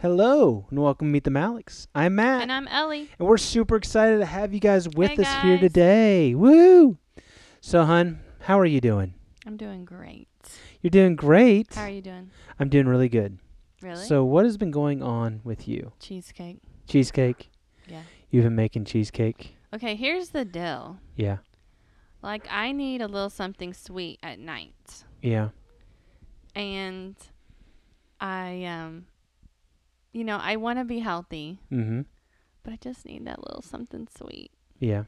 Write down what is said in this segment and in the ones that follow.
Hello and welcome to Meet the Maliks. I'm Matt, And I'm Ellie. and we're super excited to have you guys with Hey, us here today. Woo! So, hun, how are you doing? I'm doing great. You're doing great. How are you doing? I'm doing really good. Really? So, what has been going on with you? Cheesecake. Cheesecake? Yeah. You've been making cheesecake? Okay, here's the deal. Yeah. Like, I need a little something sweet at night. Yeah. And I, um, you know, I want to be healthy, Mm-hmm. but I just need that little something sweet. Yeah.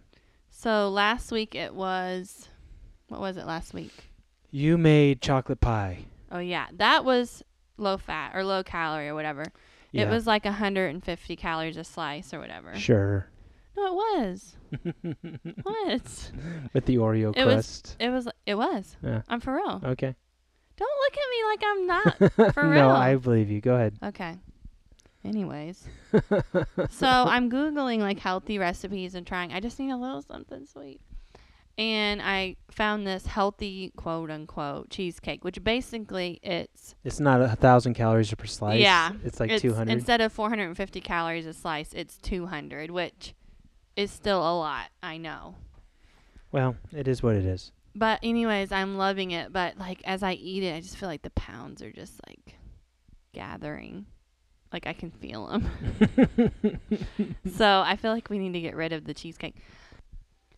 So last week it was, what was it last week? You made chocolate pie. Oh, yeah. That was low fat or low calorie or whatever. Yeah. It was like 150 calories a slice or whatever. Sure. No, it was. What? with the Oreo It was- crust. It was. It was. Yeah. I'm for real. Okay. Don't look at me like I'm not. For real. no. I believe you. Go ahead. Okay. Anyways, so I'm googling like healthy recipes and trying. I just need a little something sweet, and I found this healthy quote unquote cheesecake, which basically it's It's not a thousand calories per slice. Yeah, It's like it's, 200. instead of 450 calories a slice, it's 200, which is still a lot. I know. Well, it is what it is. But anyways, I'm loving it. But like as I eat it, I just feel like the pounds are just like gathering. Like I can feel them. so I feel like we need to get rid of the cheesecake.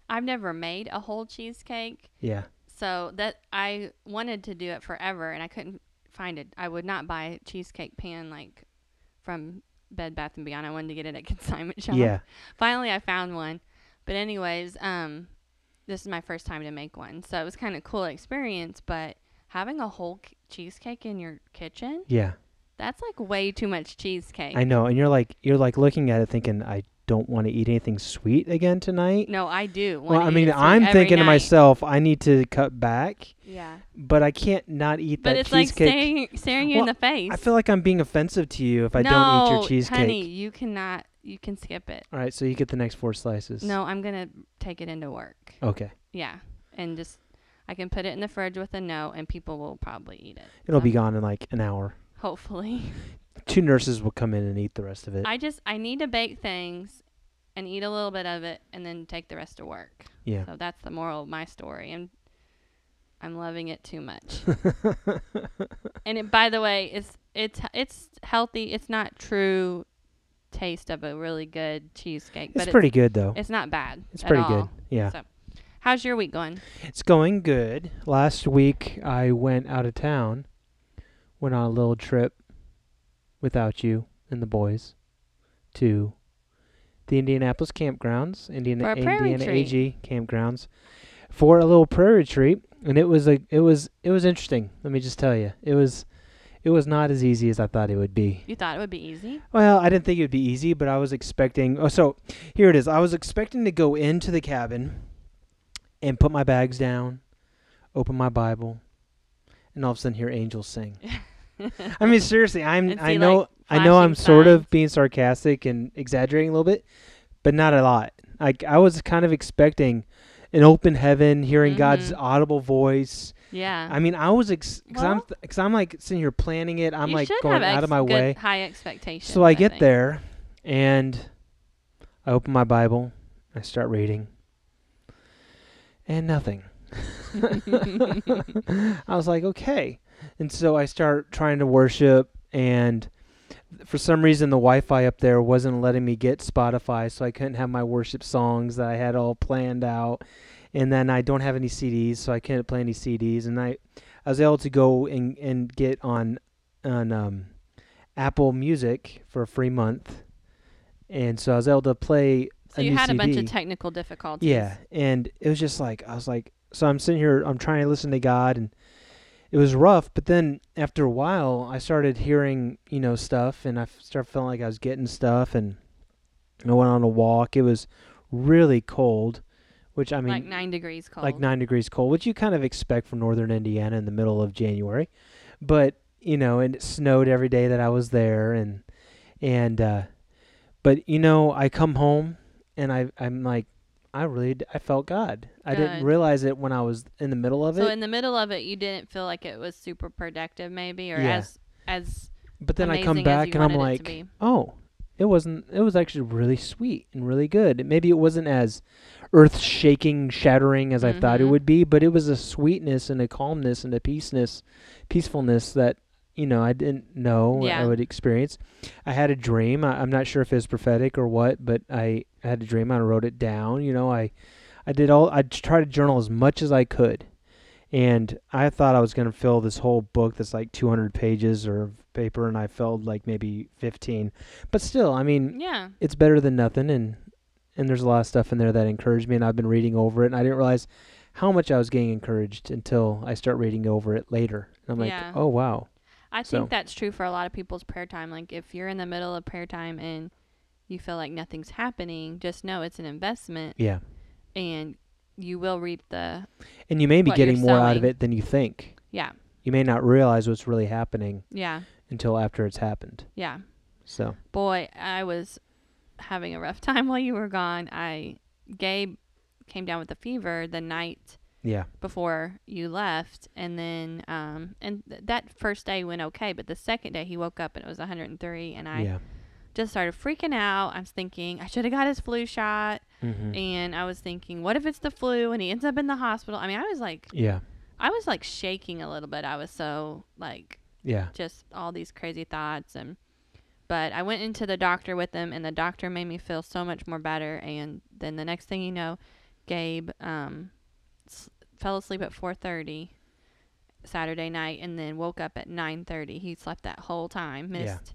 I've never made a whole cheesecake, yeah. so that I wanted to do it forever, and I couldn't find it. I would not buy a cheesecake pan like from Bed Bath and Beyond. I wanted to get it at consignment shop Yeah. finally I found one. But anyways, um this is my first time to make one. So it was kind of cool experience, but having a whole c- cheesecake in your kitchen, Yeah. That's like way too much cheesecake. I know. And you're like you're like looking at it thinking I don't want to eat anything sweet again tonight. no, I do. well, I mean, I'm thinking to myself, I need to cut back, Yeah. but I can't not eat But that cheesecake. But it's like staring, staring you in the face. I feel like I'm being offensive to you if I no, don't eat your cheesecake. honey, you cannot. You can skip it. All right, so you get the next four slices. No, I'm gonna take it into work. Okay. Yeah, and just I can put it in the fridge with a note, and people will probably eat it. It'll be gone in like an hour. Hopefully. Two nurses will come in and eat the rest of it. I just I need to bake things and eat a little bit of it and then take the rest to work. yeah. So that's the moral of my story and I'm loving it too much. and it by the way, it's it's it's healthy. It's not true taste of a really good cheesecake, it's but pretty good though. it's, it's not bad. It's pretty all. good. Yeah. So, how's your week going? It's going good. Last week I went out of town, went on a little trip without you and the boys to the Indianapolis campgrounds, Indiana Indiana. AG campgrounds for a little prayer retreat, and it was a it was it was interesting. Let me just tell you, it was it was not as easy as I thought it would be. You thought it would be easy? Well, I didn't think it would be easy, but I was expecting. Oh, so here it is. I was expecting to go into the cabin and put my bags down, open my Bible, and all of a sudden hear angels sing. I mean, seriously, I'm. I know. like, I know. I'm flashing sort of being sarcastic and exaggerating a little bit, but not a lot. Like I was kind of expecting an open heaven, hearing God's Mhm. audible voice. yeah. I mean, I was ex- cause I'm Well- th- cause I'm like sitting here planning it. I'm like going have out of my good way. high expectations. So I get think. there and I open my Bible, I start reading, and nothing. I was like, okay. And so I start trying to worship, and for some reason, the Wi Fi up there wasn't letting me get Spotify, so I couldn't have my worship songs that I had all planned out. And then I don't have any CDs, so I couldn't play any CDs. And I, I was able to go and, and get on on um, Apple Music for a free month, and so I was able to play. So you had a bunch of technical difficulties. Yeah, and it was just like I was like, so I'm sitting here, I'm trying to listen to God, and it was rough. But then after a while, I started hearing, you know, stuff, and I started feeling like I was getting stuff, and I went on a walk. It was really cold, which I mean, like nine degrees cold. like nine degrees cold, which you kind of expect from northern Indiana in the middle of January. But you know, and it snowed every day that I was there, and and uh, but you know, I come home and I I'm like, I really d- I felt God. I didn't Good. realize it when I was in the middle of it. so it. in the middle of it, you didn't feel like it was super productive, maybe, or Yeah. as as But then I come amazing as back you and I'm wanted it to like, be. oh, it wasn't. It was actually really sweet and really good. Maybe it wasn't as earth-shaking, shattering as I thought it Mhm. would be, but it was a sweetness and a calmness and a peaceness, peacefulness that you know I didn't know what I would experience. I had a dream. I, I'm not sure if it was prophetic or what, but I had a dream. I wrote it down. You know, I I did all. I tried to journal as much as I could. And I thought I was going to fill this whole book that's like 200 pages or of paper, and I filled like maybe 15. But still, I mean, Yeah. it's better than nothing, and and there's a lot of stuff in there that encouraged me, and I've been reading over it, and I didn't realize how much I was getting encouraged until I start reading over it later. And I'm like, Yeah. oh wow, I So- think that's true for a lot of people's prayer time. Like if you're in the middle of prayer time and you feel like nothing's happening, just know it's an investment yeah. and you will reap the And you may be getting more out of it than you think. yeah. You may not realize what's really happening Yeah. until after it's happened. Yeah. So Boy, I was having a rough time while you were gone. I Gabe came down with a fever the night yeah, before you left and then um and th- that first day went okay but the second day he woke up and it was 103 and i yeah, just started freaking out. I was thinking i should have got his flu shot. Hmm and i was thinking what if it's the flu and he ends up in the hospital? I mean i was like yeah, i was like shaking a little bit. I was so like yeah, just all these crazy thoughts and but i went into the doctor with him and the doctor made me feel so much more better and then the next thing you know gabe um fell asleep at 4.30 saturday night and then woke up at 9.30 he slept that whole time Yeah. missed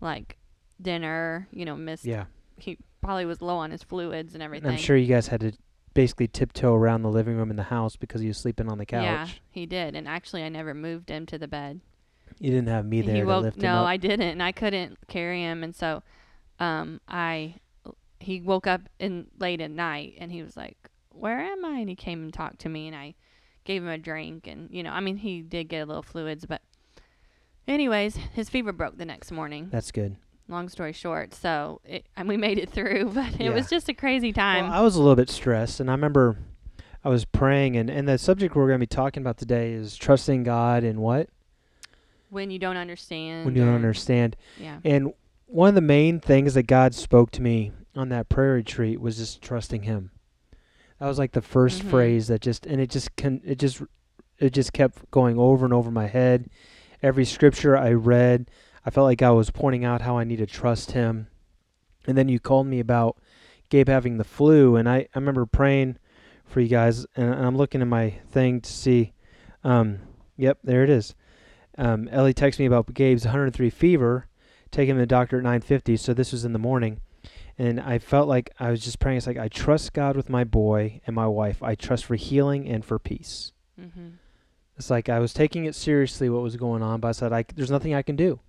like dinner you know missed yeah. he probably was low on his fluids and everything I'm sure you guys had to basically tiptoe around the living room in the house because he was sleeping on the couch. yeah he did and actually i never moved him to the bed You didn't have me there he to woke lift him no i didn't and i couldn't carry him and so um i he woke up in late at night and he was like where am i and he came and talked to me and i gave him a drink and you know i mean he did get a little fluids but anyways his fever broke the next morning That's good. long story short so it, and we made it through but it Yeah. was just a crazy time Well, I was a little bit stressed, and I remember I was praying, and, and the subject we're going to be talking about today is trusting God and what? when you don't understand When you don't understand. yeah And one of the main things that God spoke to me on that prayer retreat was just trusting Him. That was like the 1st Mhm. phrase that just, and it just can, it just, it just kept going over and over my head. Every scripture I read, I felt like I was pointing out how I need to trust Him. And then you called me about Gabe having the flu, and I, I remember praying for you guys, and I'm looking at my thing to see. Um, yep, there it is. Um, Ellie texted me about Gabe's 103 fever, taking him to the doctor at 9:50. So this was in the morning, and I felt like I was just praying. It's like I trust God with my boy and my wife. I trust for healing and for peace. hmm It's like I was taking it seriously what was going on, but I said, I, "There's nothing I can do."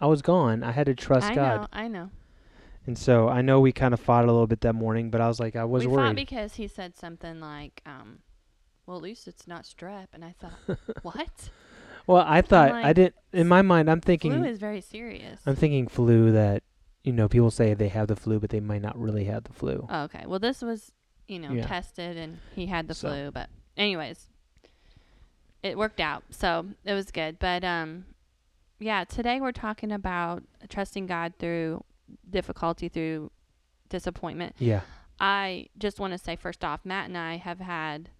I was gone. I had to trust i God, know i know and so I know we kind of fought a little bit that morning, but I was like, I was we fought worried. because he said something like, um, "Well, at least it's not strep," and I thought, "What? well, I thought I didn't. In my mind, I'm thinking Flu is very serious." I'm thinking flu that you know people say they have the flu, but they might not really have the flu. Oh, okay. Well, this was, you know, Yeah. tested, and he had the So. flu. But, anyways, it worked out, so it was good. But, um, yeah, today we're talking about trusting God through difficulty, through disappointment. Yeah, I just want to say first off, Matt and I have had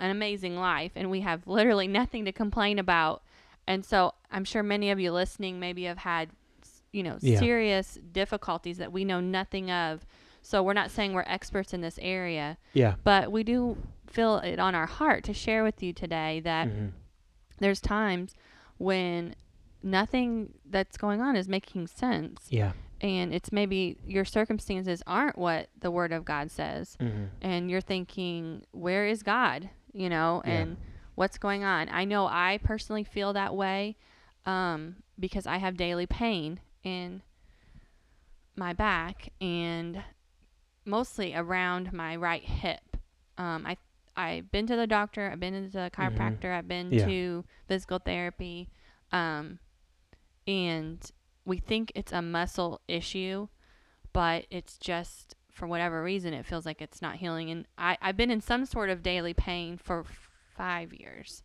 an amazing life and we have literally nothing to complain about. And so I'm sure many of you listening maybe have had, you know, Yeah. serious difficulties that we know nothing of. So we're not saying we're experts in this area, yeah, but we do feel it on our heart to share with you today that hmm there's times when nothing that's going on is making sense. Yeah, and it's maybe your circumstances aren't what the word of God says. Hmm and you're thinking where is God? You know Yeah. and what's going on? I know I personally feel that way um, because I have daily pain in my back and mostly around my right hip um, I I've been to the doctor I've been to the chiropractor I've been Mm-hmm. Yeah. to physical therapy um, and we think it's a muscle issue but it's just for whatever reason it feels like it's not healing and I, i've been in some sort of daily pain for f- five years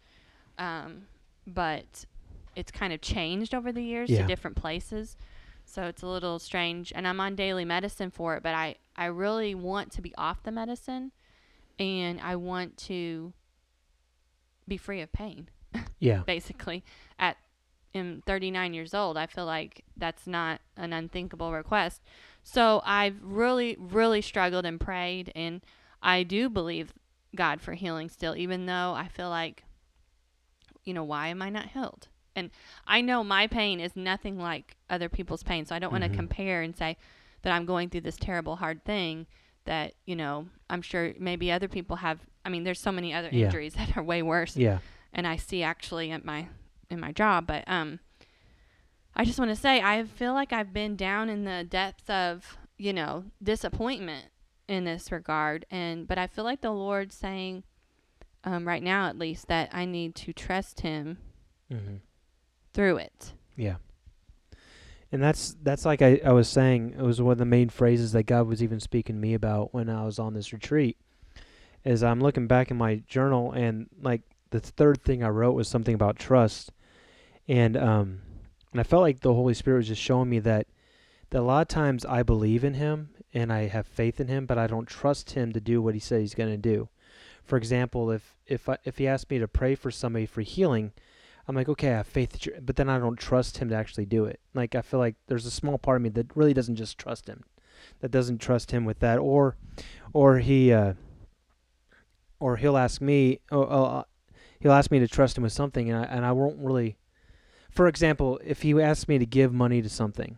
um, but it's kind of changed over the years Yeah. to different places. So it's a little strange and I'm on daily medicine for it, but I I really want to be off the medicine and I want to be free of pain Yeah. basically at am 39 years old i feel like that's not an unthinkable request so i've really really struggled and prayed and i do believe god for healing still even though i feel like you know why am i not healed and i know my pain is nothing like other people's pain so i don't want Mhm. to compare and say that i'm going through this terrible hard thing that you know i'm sure maybe other people have i mean there's so many other Yeah. injuries that are way worse Yeah. and I see actually at my in my job, but um I just want to say I feel like I've been down in the depths of, you know, disappointment in this regard and but I feel like the Lord's saying um right now at least that I need to trust him Mm-hmm. Through it. Yeah. And that's that's like I, I was saying, it was one of the main phrases that God was even speaking to me about when I was on this retreat. Is I'm looking back in my journal and like the third thing I wrote was something about trust. And um and I felt like the Holy Spirit was just showing me that that a lot of times I believe in him and I have faith in him, but I don't trust him to do what he said he's gonna do. For example, if if I, if he asked me to pray for somebody for healing, I'm like, okay, I have faith, that you're, but then I don't trust him to actually do it. Like I feel like there's a small part of me that really doesn't just trust him, that doesn't trust him with that, or, or he, uh, or he'll ask me, oh, uh, he'll ask me to trust him with something, and I and I won't really. For example, if he asks me to give money to something,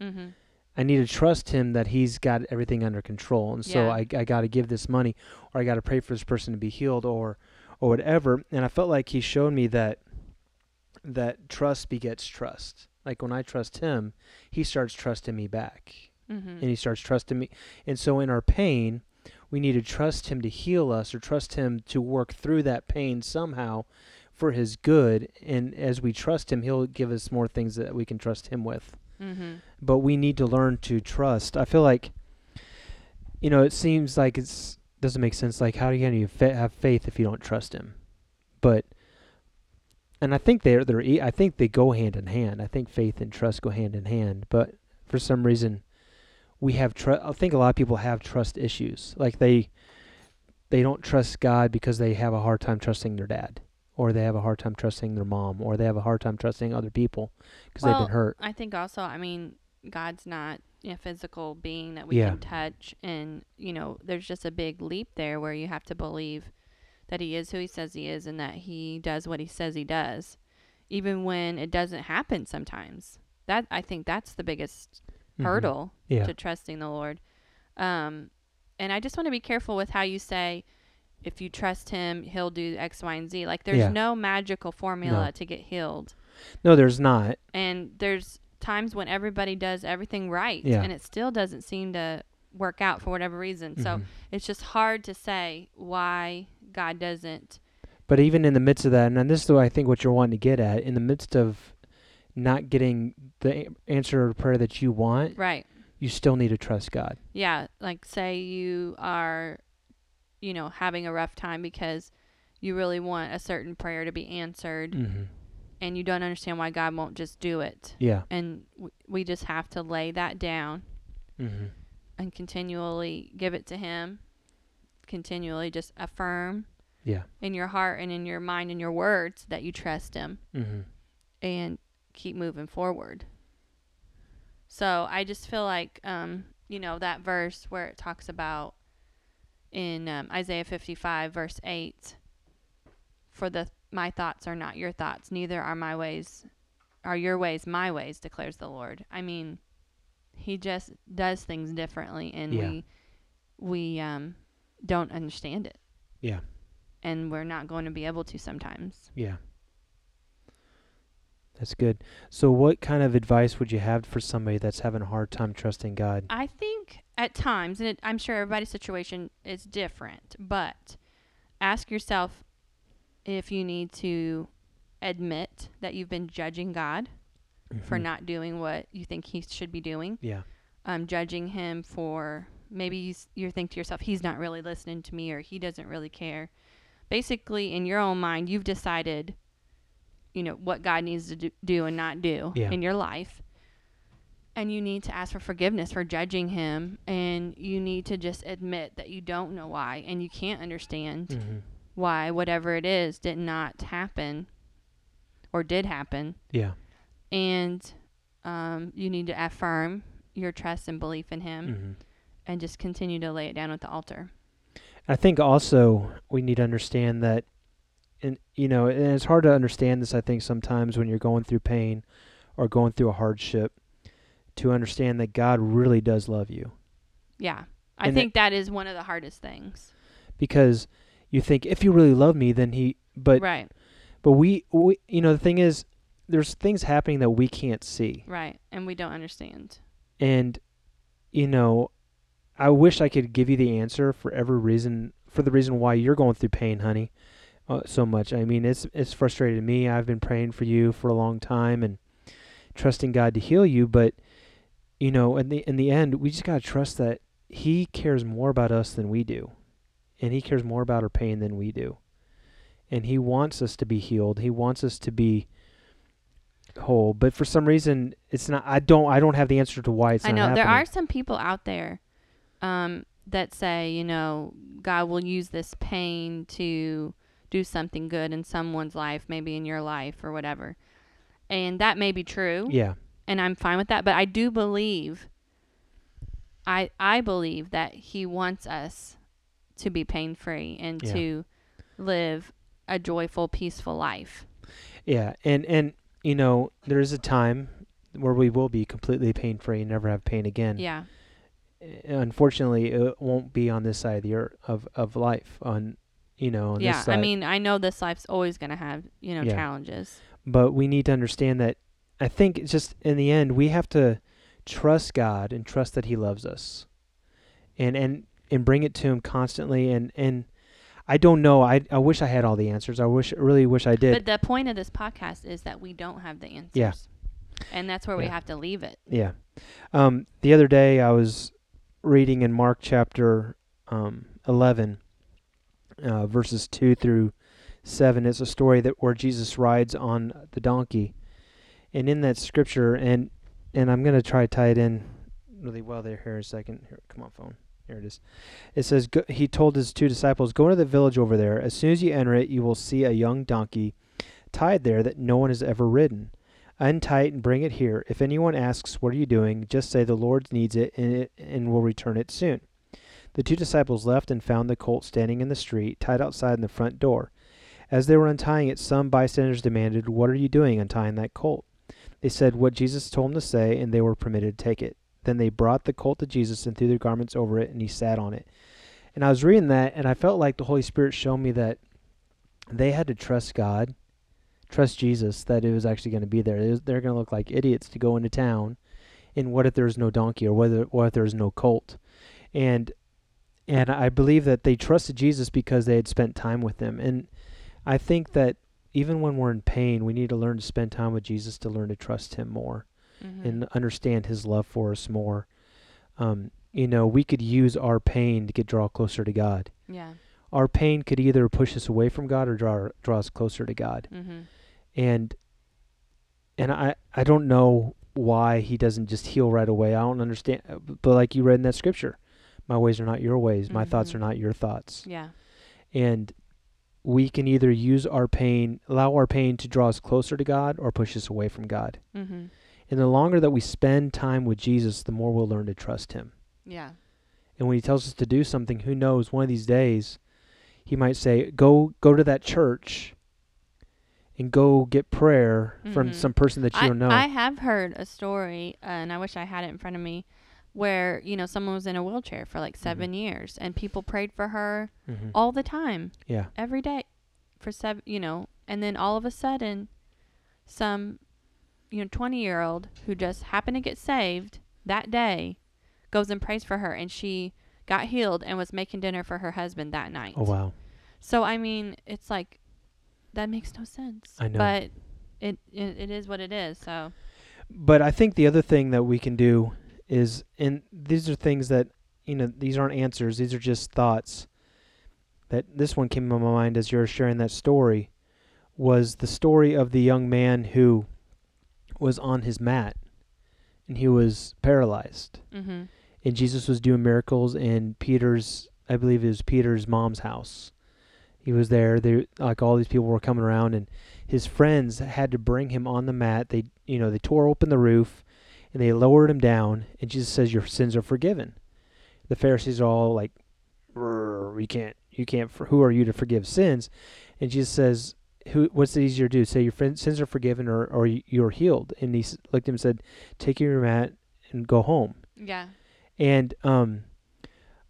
Mhm. I need to trust him that he's got everything under control, and so I I got to give this money, or I got to pray for this person to be healed, or or whatever. And I felt like he showed me that that trust begets trust. Like when I trust him, he starts trusting me back, Mhm. and he starts trusting me. And so in our pain, we need to trust him to heal us, or trust him to work through that pain somehow for his good. And as we trust him, he'll give us more things that we can trust him with Mhm. but we need to learn to trust. I feel like, you know, it seems like it's doesn't make sense. Like, how do you have faith if you don't trust Him? But, and I think they're they're I think they go hand in hand. I think faith and trust go hand in hand. But for some reason, we have trust. I think a lot of people have trust issues. Like they they don't trust God because they have a hard time trusting their dad, or they have a hard time trusting their mom, or they have a hard time trusting other people because they've been hurt. I think also, I mean, God's not a physical being that we Yeah. can touch. And, you know, there's just a big leap there where you have to believe that He is who He says He is and that He does what He says He does, even when it doesn't happen sometimes. That, I think that's the biggest Mhm. hurdle Yeah. to trusting the Lord. Um, and I just want to be careful with how you say, if you trust Him, He'll do X, Y, and Z. Like, there's Yeah. no magical formula No. to get healed No, there's not. and there's times when everybody does everything right Yeah. and it still doesn't seem to work out for whatever reason so Mhm. it's just hard to say why god doesn't But even in the midst of that, and this is what I think what you're wanting to get at, in the midst of not getting the answer to prayer that you want, right you still need to trust God. yeah like say you are you know having a rough time because you really want a certain prayer to be answered Mm-hmm. and you don't understand why god won't just do it Yeah. and w- we just have to lay that down Mm-hmm. and continually give it to him continually just affirm Yeah. in your heart and in your mind and your words that you trust him Mm-hmm. and keep moving forward. So I just feel like, um, you know, that verse where it talks about in um, Isaiah 55, verse 8, for the my thoughts are not your thoughts, neither are my ways, are your ways my ways, declares the Lord. I mean, he just does things differently, and Yeah. we we um, don't understand it. Yeah. and we're not going to be able to sometimes. Yeah. That's good. So, what kind of advice would you have for somebody that's having a hard time trusting God? I think at times, and it, I'm sure everybody's situation is different, but ask yourself if you need to admit that you've been judging God for Mhm. not doing what you think He should be doing, Yeah. um, judging Him for maybe you, you think to yourself, He's not really listening to me or He doesn't really care. Basically, in your own mind, you've decided you know, what God needs to do, do and not do Yeah. in your life. And you need to ask for forgiveness for judging him. And you need to just admit that you don't know why and you can't understand hmm why whatever it is did not happen or did happen. Yeah. And um, you need to affirm your trust and belief in him hmm and just continue to lay it down at the altar. I think also we need to understand that, and you know, and it's hard to understand this. I think sometimes when you're going through pain or going through a hardship, to understand that God really does love you, Yeah. I And think that is one of the hardest things. because you think if you really love me, then he. But right. but we we you know the thing is, there's things happening that we can't see, Right. And we don't understand. and you know, I wish I could give you the answer for every reason for the reason why you're going through pain, honey. uh, so much. I mean, it's it's frustrated me. I've been praying for you for a long time and trusting God to heal you, but you know, in the in the end, we just got to trust that he cares more about us than we do. And he cares more about our pain than we do. And he wants us to be healed. He wants us to be whole, but for some reason it's not I don't I don't have the answer to why it's I know there happening. are some people out there um, that say, you know, God will use this pain to do something good in someone's life, maybe in your life or whatever. And that may be true, Yeah. and I'm fine with that, but I do believe I I believe that he wants us to be pain-free and Yeah. to live a joyful, peaceful life. Yeah, and and you know, there is a time where we will be completely pain free and never have pain again. Yeah. Uh, Unfortunately, it won't be on this side of the earth of of life. On you know, on yeah, this side. I mean, I know this life's always going to have, you know, Yeah. challenges. but we need to understand that. I think it's just in the end we have to trust God and trust that He loves us, and and and bring it to Him constantly. And and I don't know. I I wish I had all the answers. I wish really wish I did. But the point of this podcast is that we don't have the answers. Yeah. And that's where we have to leave it. Yeah. Um, the other day I was reading in Mark chapter um, 11, uh, verses 2 through 7. It's a story that where Jesus rides on the donkey. And in that scripture, and and I'm going to try to tie it in really well there here in a second. Here, come on, phone. Here it is. It says, go, He told his two disciples, Go into the village over there. As soon as you enter it, you will see a young donkey tied there that no one has ever ridden. Untie it and bring it here. If anyone asks, What are you doing? just say, The Lord needs it and, it and will return it soon. The two disciples left and found the colt standing in the street, tied outside in the front door. As they were untying it, some bystanders demanded, What are you doing untying that colt? They said what Jesus told them to say, and they were permitted to take it. Then they brought the colt to Jesus and threw their garments over it, and he sat on it. And I was reading that, and I felt like the Holy Spirit showed me that they had to trust God trust Jesus that it was actually going to be there. Was- they're going to look like idiots to go into town, and what if there's no donkey or whether what if there's no colt, and and I believe that they trusted Jesus because they had spent time with him, and I think that even when we're in pain, we need to learn to spend time with Jesus to learn to trust Him more Mhm. and understand His love for us more. Um, you know, we could use our pain to get draw closer to God. yeah. Our pain could either push us away from God or draw draw us closer to God Mm-hmm. And and I I don't know why he doesn't just heal right away. I don't understand. uh, But like you read in that scripture, my ways are not your ways. My thoughts are Mhm. not your thoughts. Yeah. And we can either use our pain, allow our pain to draw us closer to God, or push us away from God. Mm-hmm. And the longer that we spend time with Jesus, the more we'll learn to trust Him. Yeah. And when He tells us to do something, who knows? One of these days, He might say, "Go, go to that church." And go get prayer from Mhm. some person that you I, don't know. I have heard a story, uh, and I wish I had it in front of me, where, you know, someone was in a wheelchair for like 7 years, and people prayed for her Mhm. all the time. Yeah. every day for seven you know and then all of a sudden some you know 20 year old who just happened to get saved that day goes and prays for her and she got healed and was making dinner for her husband that night Oh wow. so i mean it's like that makes no sense I know. but it, it it is what it is so But I think the other thing that we can do is, and these are things that, you know, these aren't answers, these are just thoughts. That this one came to my mind as you're sharing that story was the story of the young man who was on his mat and he was paralyzed. Mm-hmm. And Jesus was doing miracles in Peter's, I believe it was Peter's mom's house. He was there. They like all these people were coming around, and his friends had to bring him on the mat. They, you know, they tore open the roof, and they lowered him down. And Jesus says, "Your sins are forgiven." The Pharisees are all like, "Brr, "You can't, you can't. Who are you to forgive sins?" And Jesus says, "Who? What's it easier to do? Say your friend, sins are forgiven, or or you- you're healed?" And he looked at him and said, "Take your mat and go home." Yeah. And um,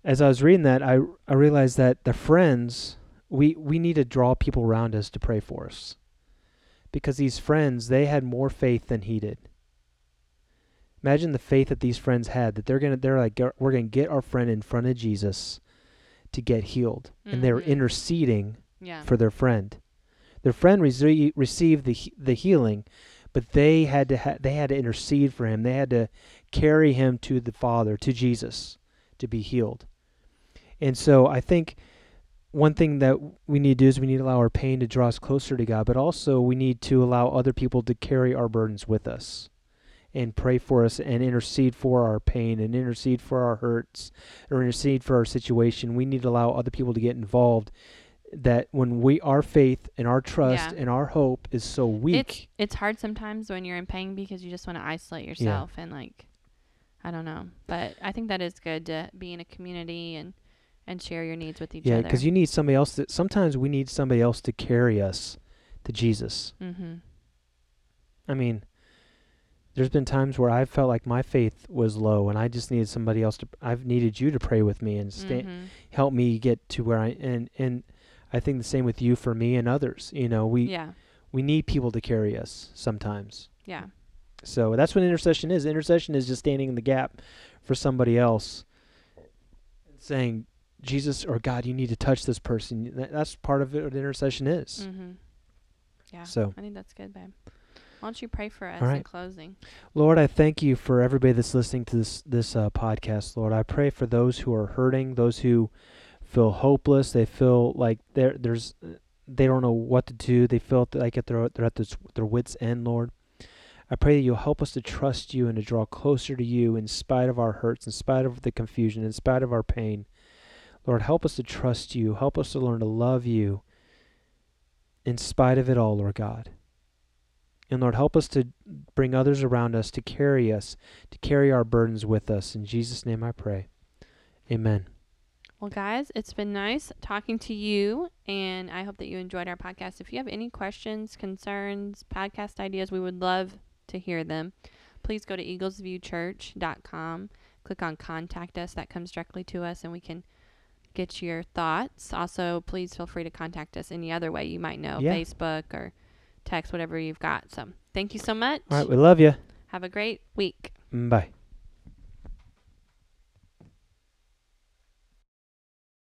as I was reading that, I I realized that the friends we we need to draw people around us to pray for us, because these friends they had more faith than he did. Imagine the faith that these friends had that they're gonna they're like we're gonna get our friend in front of Jesus to get healed, and they were mm-hmm. interceding Yeah. for their friend. Their friend rece- received the the healing, but they had to ha- they had to intercede for him. They had to carry him to the Father, to Jesus, to be healed. And so I think one thing that we need to do is we need to allow our pain to draw us closer to God, but also we need to allow other people to carry our burdens with us and pray for us and intercede for our pain and intercede for our hurts or intercede for our situation. We need to allow other people to get involved that when we our faith and our trust Yeah. and our hope is so weak it's hard sometimes when you're in pain because you just want to isolate yourself and like I don't know. But I think that is good to be in a community and and share your needs with each yeah other. Yeah, because you need somebody else that sometimes we need somebody else to carry us to jesus Mhm. i mean there's been times where i've felt like my faith was low and i just needed somebody else to i've needed you to pray with me and stay, Mhm. help me get to where i and and i think the same with you for me and others you know we Yeah. we need people to carry us sometimes Yeah. So that's what intercession is. Intercession is just standing in the gap for somebody else, and saying, "Jesus or God, you need to touch this person." That- That's part of it. What intercession is. Mhm. Yeah. So, I think that's good, babe. Why don't you pray for us All in closing? Lord, I thank you for everybody that's listening to this this uh, podcast. Lord, I pray for those who are hurting, those who feel hopeless. They feel like there there's they don't know what to do. They feel like they're they're at this, their wits end. Lord, I pray that you'll help us to trust you and to draw closer to you in spite of our hurts, in spite of the confusion, in spite of our pain. Lord, help us to trust you. Help us to learn to love you in spite of it all, Lord God. And Lord, help us to bring others around us to carry us, to carry our burdens with us. In Jesus' name I pray. Amen. Well, guys, it's been nice talking to you, and I hope that you enjoyed our podcast. If you have any questions, concerns, podcast ideas, we would love to hear them. Please go to eaglesviewchurch.com, click on contact us. That comes directly to us, and we can get your thoughts. Also, please feel free to contact us any other way you might know Yeah. Facebook or text, whatever you've got. So, thank you so much. All right, we love you. Have a great week. Mm, bye.